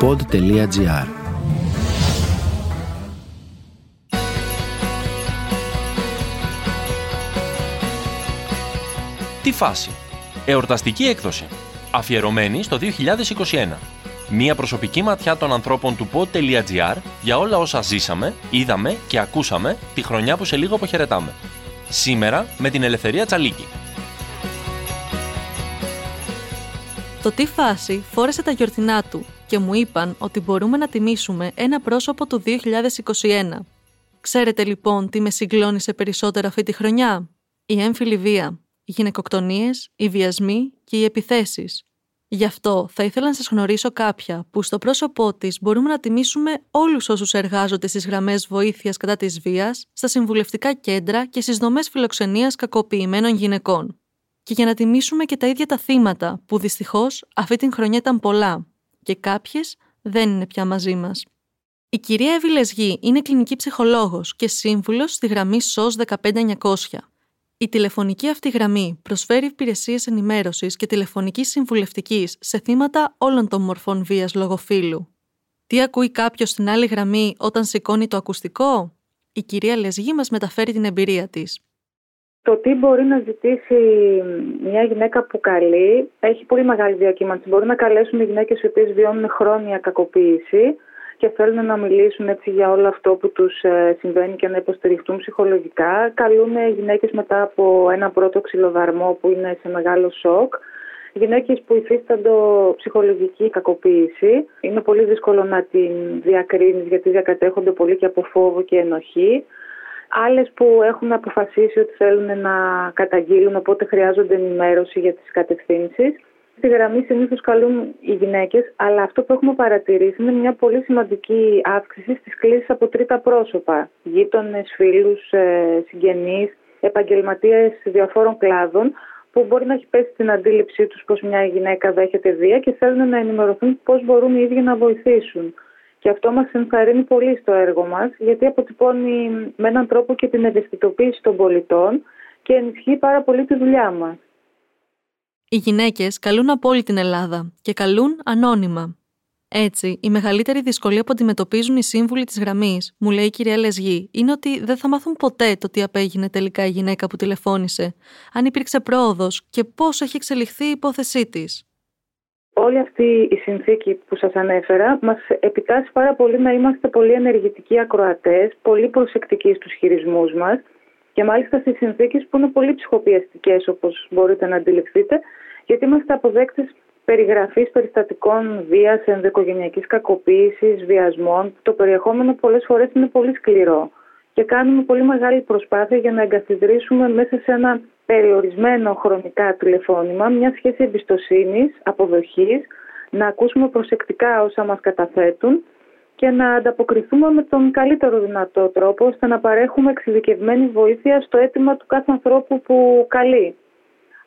pod.gr Τι φάση. Εορταστική έκδοση. Αφιερωμένη στο 2021. Μία προσωπική ματιά των ανθρώπων του pod.gr για όλα όσα ζήσαμε, είδαμε και ακούσαμε τη χρονιά που σε λίγο αποχαιρετάμε. Σήμερα με την Ελευθερία Τσαλίκη. Το τι φάση φόρεσε τα γιορτινά του και μου είπαν ότι μπορούμε να τιμήσουμε ένα πρόσωπο του 2021. Ξέρετε λοιπόν τι με συγκλώνησε περισσότερο αυτή τη χρονιά; Η έμφυλη βία, οι γυναικοκτονίες, οι βιασμοί και οι επιθέσεις. Γι' αυτό θα ήθελα να σας γνωρίσω κάποια που στο πρόσωπό της μπορούμε να τιμήσουμε όλους όσους εργάζονται στις γραμμές βοήθειας κατά της βίας, στα συμβουλευτικά κέντρα και στις δομές φιλοξενίας κακοποιημένων γυναικών και για να τιμήσουμε και τα ίδια τα θύματα που δυστυχώς αυτή την χρονιά ήταν πολλά και κάποιες δεν είναι πια μαζί μας. Η κυρία Εύη Λεσγή είναι κλινική ψυχολόγος και σύμβουλος στη γραμμή ΣΟΣ 15900. Η τηλεφωνική αυτή γραμμή προσφέρει υπηρεσίες ενημέρωσης και τηλεφωνικής συμβουλευτικής σε θύματα όλων των μορφών βίας λογοφύλου. Τι ακούει κάποιος στην άλλη γραμμή όταν σηκώνει το ακουστικό; Η κυρία Λεσγή μας μεταφέρει την εμπειρία της. Το τι μπορεί να ζητήσει μια γυναίκα που καλεί έχει πολύ μεγάλη διακύμανση. Μπορεί να καλέσουν οι γυναίκες οι οποίες βιώνουν χρόνια κακοποίηση και θέλουν να μιλήσουν έτσι για όλο αυτό που τους ε, συμβαίνει και να υποστηριχτούν ψυχολογικά. Καλούν γυναίκες μετά από ένα πρώτο ξυλοδαρμό που είναι σε μεγάλο σοκ. Γυναίκες που υφίστανται ψυχολογική κακοποίηση. Είναι πολύ δύσκολο να την διακρίνεις γιατί διακατέχονται πολύ και από φόβο και ενοχή. Άλλες που έχουν αποφασίσει ότι θέλουν να καταγγείλουν, οπότε χρειάζονται ενημέρωση για τις κατευθύνσεις. Στη γραμμή συνήθως καλούν οι γυναίκες, αλλά αυτό που έχουμε παρατηρήσει είναι μια πολύ σημαντική αύξηση στις κλήσεις από τρίτα πρόσωπα. Γείτονες, φίλους, ε, συγγενείς, επαγγελματίες διαφόρων κλάδων, που μπορεί να έχει πέσει την αντίληψή τους πως μια γυναίκα δέχεται βία και θέλουν να ενημερωθούν πώ μπορούν οι ίδιοι να βοηθήσουν. Και αυτό μας ενθαρρύνει πολύ στο έργο μας, γιατί αποτυπώνει με έναν τρόπο και την ευαισθητοποίηση των πολιτών και ενισχύει πάρα πολύ τη δουλειά μας. Οι γυναίκες καλούν από όλη την Ελλάδα και καλούν ανώνυμα. Έτσι, η μεγαλύτερη δυσκολία που αντιμετωπίζουν οι σύμβουλοι της γραμμής, μου λέει η κυρία Λεσγή, είναι ότι δεν θα μάθουν ποτέ το τι απέγινε τελικά η γυναίκα που τηλεφώνησε, αν υπήρξε πρόοδος και πώς έχει εξελιχθεί η υπόθεσή της. Όλη αυτή η συνθήκη που σας ανέφερα μας επιτάσσει πάρα πολύ να είμαστε πολύ ενεργητικοί ακροατές, πολύ προσεκτικοί στους χειρισμούς μας και μάλιστα στις συνθήκες που είναι πολύ ψυχοπιαστικές όπως μπορείτε να αντιληφθείτε γιατί είμαστε αποδέκτες περιγραφής περιστατικών βίας, ενδοικογενειακής κακοποίησης, βιασμών. Το περιεχόμενο πολλές φορές είναι πολύ σκληρό και κάνουμε πολύ μεγάλη προσπάθεια για να εγκαθιδρύσουμε μέσα σε ένα περιορισμένο χρονικά τηλεφώνημα μια σχέση εμπιστοσύνης, αποδοχής, να ακούσουμε προσεκτικά όσα μας καταθέτουν και να ανταποκριθούμε με τον καλύτερο δυνατό τρόπο ώστε να παρέχουμε εξειδικευμένη βοήθεια στο αίτημα του κάθε ανθρώπου που καλεί.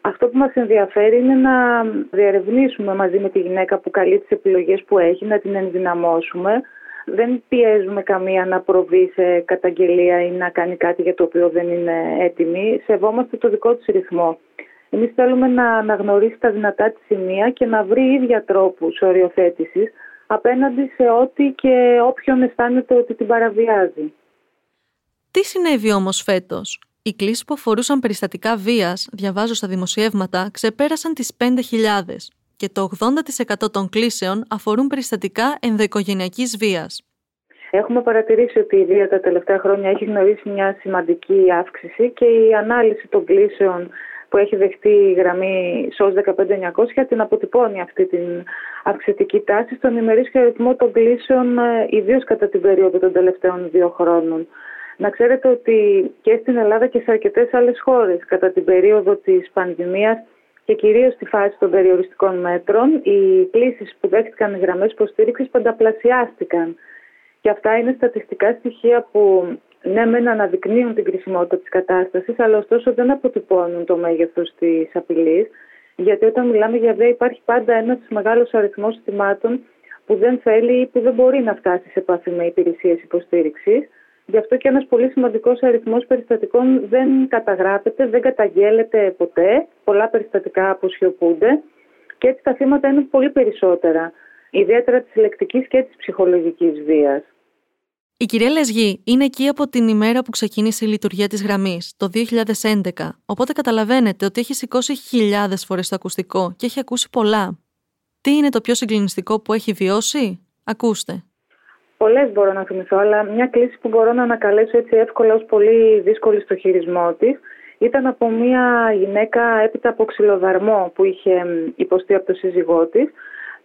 Αυτό που μας ενδιαφέρει είναι να διαρευνήσουμε μαζί με τη γυναίκα που καλεί τις επιλογές που έχει, να την ενδυναμώσουμε, δεν πιέζουμε καμία να προβεί σε καταγγελία ή να κάνει κάτι για το οποίο δεν είναι έτοιμη. Σεβόμαστε το δικό της ρυθμό. Εμείς θέλουμε να αναγνωρίσει τα δυνατά της σημεία και να βρει ίδια τρόπους οριοθέτησης απέναντι σε ό,τι και όποιον αισθάνεται ότι την παραβιάζει. Τι συνέβη όμως φέτος; Οι κλήσεις που αφορούσαν περιστατικά βίας, διαβάζω στα δημοσιεύματα, ξεπέρασαν τις 5.000 και το 80% των κλήσεων αφορούν περιστατικά ενδοοικογενειακής βίας. Έχουμε παρατηρήσει ότι η βία τα τελευταία χρόνια έχει γνωρίσει μια σημαντική αύξηση και η ανάλυση των κλήσεων που έχει δεχτεί η γραμμή ΣΟΣ 15900 την αποτυπώνει αυτή την αυξητική τάση στον ημερήσιο αριθμό των κλήσεων, ε, ιδίως κατά την περίοδο των τελευταίων δύο χρόνων. Να ξέρετε ότι και στην Ελλάδα και σε αρκετές άλλες χώρες κατά την περίοδο της πανδημίας και κυρίως στη φάση των περιοριστικών μέτρων, οι κλήσεις που δέχτηκαν οι γραμμές υποστήριξης πενταπλασιάστηκαν. Και αυτά είναι στατιστικά στοιχεία που ναι, μεν αναδεικνύουν την κρισιμότητα της κατάστασης, αλλά ωστόσο δεν αποτυπώνουν το μέγεθος της απειλής. Γιατί όταν μιλάμε για ΔΕ, υπάρχει πάντα ένας μεγάλος αριθμός θυμάτων που δεν θέλει ή που δεν μπορεί να φτάσει σε επαφή με υπηρεσίες υποστήριξης. Γι' αυτό και ένας πολύ σημαντικός αριθμός περιστατικών δεν καταγράφεται, δεν καταγγέλλεται ποτέ. Πολλά περιστατικά αποσιωπούνται και έτσι τα θύματα είναι πολύ περισσότερα. ιδιαίτερα της συλλεκτικής και της ψυχολογικής βίας. Η κυρία Λεσγή είναι εκεί από την ημέρα που ξεκίνησε η λειτουργία της γραμμής, το 2011, οπότε καταλαβαίνετε ότι έχει σηκώσει χιλιάδες φορές το ακουστικό και έχει ακούσει πολλά. Τι είναι το πιο συγκλινιστικό που έχει βιώσει; Ακούστε. Πολλές μπορώ να θυμηθώ, αλλά μια κλίση που μπορώ να ανακαλέσω έτσι εύκολα ως πολύ δύσκολη στο χειρισμό της ήταν από μια γυναίκα έπειτα από ξυλοδαρμό που είχε υποστεί από το σύζυγό της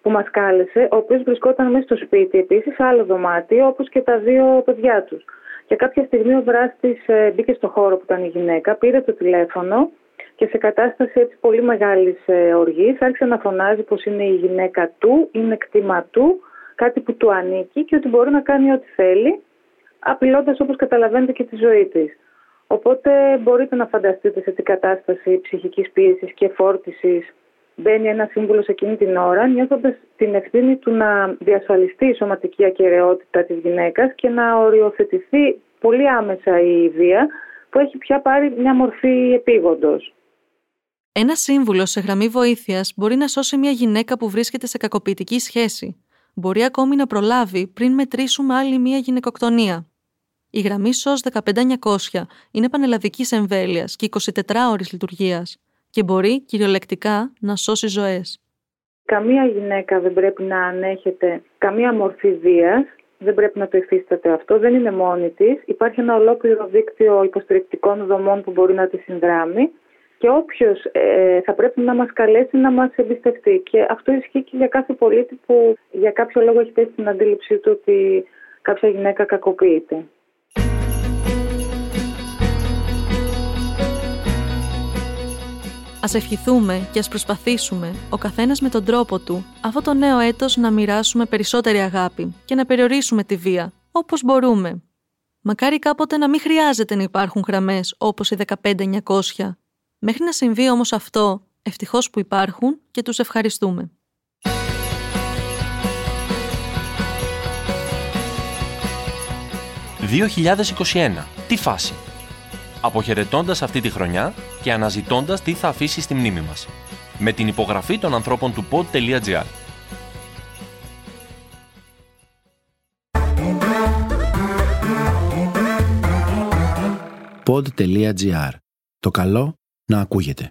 που μας κάλεσε, ο οποίος βρισκόταν μέσα στο σπίτι επίσης, σε άλλο δωμάτιο, όπως και τα δύο παιδιά τους. Και κάποια στιγμή ο δράστης ε, μπήκε στο χώρο που ήταν η γυναίκα, πήρε το τηλέφωνο και σε κατάσταση έτσι πολύ μεγάλης ε, οργής άρχισε να φωνάζει πως είναι η γυναίκα του, είναι κτήμα του, κάτι που του ανήκει και ότι μπορεί να κάνει ό,τι θέλει, απειλώντας όπως καταλαβαίνετε και τη ζωή της. Οπότε μπορείτε να φανταστείτε σε τι κατάσταση ψυχικής πίεσης και φόρτισης μπαίνει ένα σύμβουλο εκείνη την ώρα, νιώθοντας την ευθύνη του να διασφαλιστεί η σωματική ακαιρεότητα της γυναίκας και να οριοθετηθεί πολύ άμεσα η βία που έχει πια πάρει μια μορφή επίγοντος. Ένα σύμβουλο σε γραμμή βοήθειας μπορεί να σώσει μια γυναίκα που βρίσκεται σε κακοποιητική σχέση. Μπορεί ακόμη να προλάβει πριν μετρήσουμε άλλη μια γυναικοκτονία. Η γραμμή ΣΟΣ 15900 είναι πανελλαδικής εμβέλειας και 24 ώρε λειτουργίας και μπορεί κυριολεκτικά να σώσει ζωές. Καμία γυναίκα δεν πρέπει να ανέχεται καμία μορφή βίας, δεν πρέπει να το υφίσταται αυτό, δεν είναι μόνη της. Υπάρχει ένα ολόκληρο δίκτυο υποστηρικτικών δομών που μπορεί να τη συνδράμει και όποιος ε, θα πρέπει να μας καλέσει να μας εμπιστευτεί. Και αυτό ισχύει και για κάθε πολίτη που για κάποιο λόγο έχει θέσει την αντίληψή του ότι κάποια γυναίκα κακοποιείται. Ας ευχηθούμε και ας προσπαθήσουμε, ο καθένας με τον τρόπο του, αυτό το νέο έτος να μοιράσουμε περισσότερη αγάπη και να περιορίσουμε τη βία, όπως μπορούμε. Μακάρι κάποτε να μην χρειάζεται να υπάρχουν γραμμές όπως οι 15900. Μέχρι να συμβεί όμως αυτό, ευτυχώς που υπάρχουν και τους ευχαριστούμε. «2021. Τι φάση» αποχαιρετώντας αυτή τη χρονιά και αναζητώντας τι θα αφήσει στη μνήμη μας. Με την υπογραφή των ανθρώπων του pod.gr. pod.gr. Το καλό να ακούγεται.